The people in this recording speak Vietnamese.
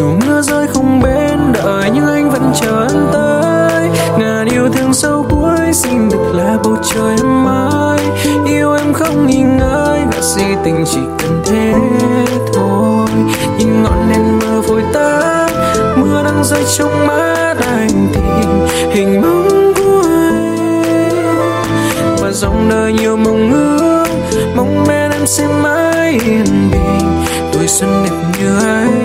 chiều mưa rơi không bên đợi, nhưng anh vẫn chờ em tới. Ngàn yêu thương sâu cuối xin được là bầu trời em mãi yêu em không nghi ngơi gạt si tình chỉ cần thế thôi. Nhìn ngọn đèn mưa vội tắt, mưa đang rơi trong mắt anh thì hình bóng của em và dòng đời nhiều mong ước, mong bên em sẽ mãi yên bình. Tuổi xuân đẹp như ấy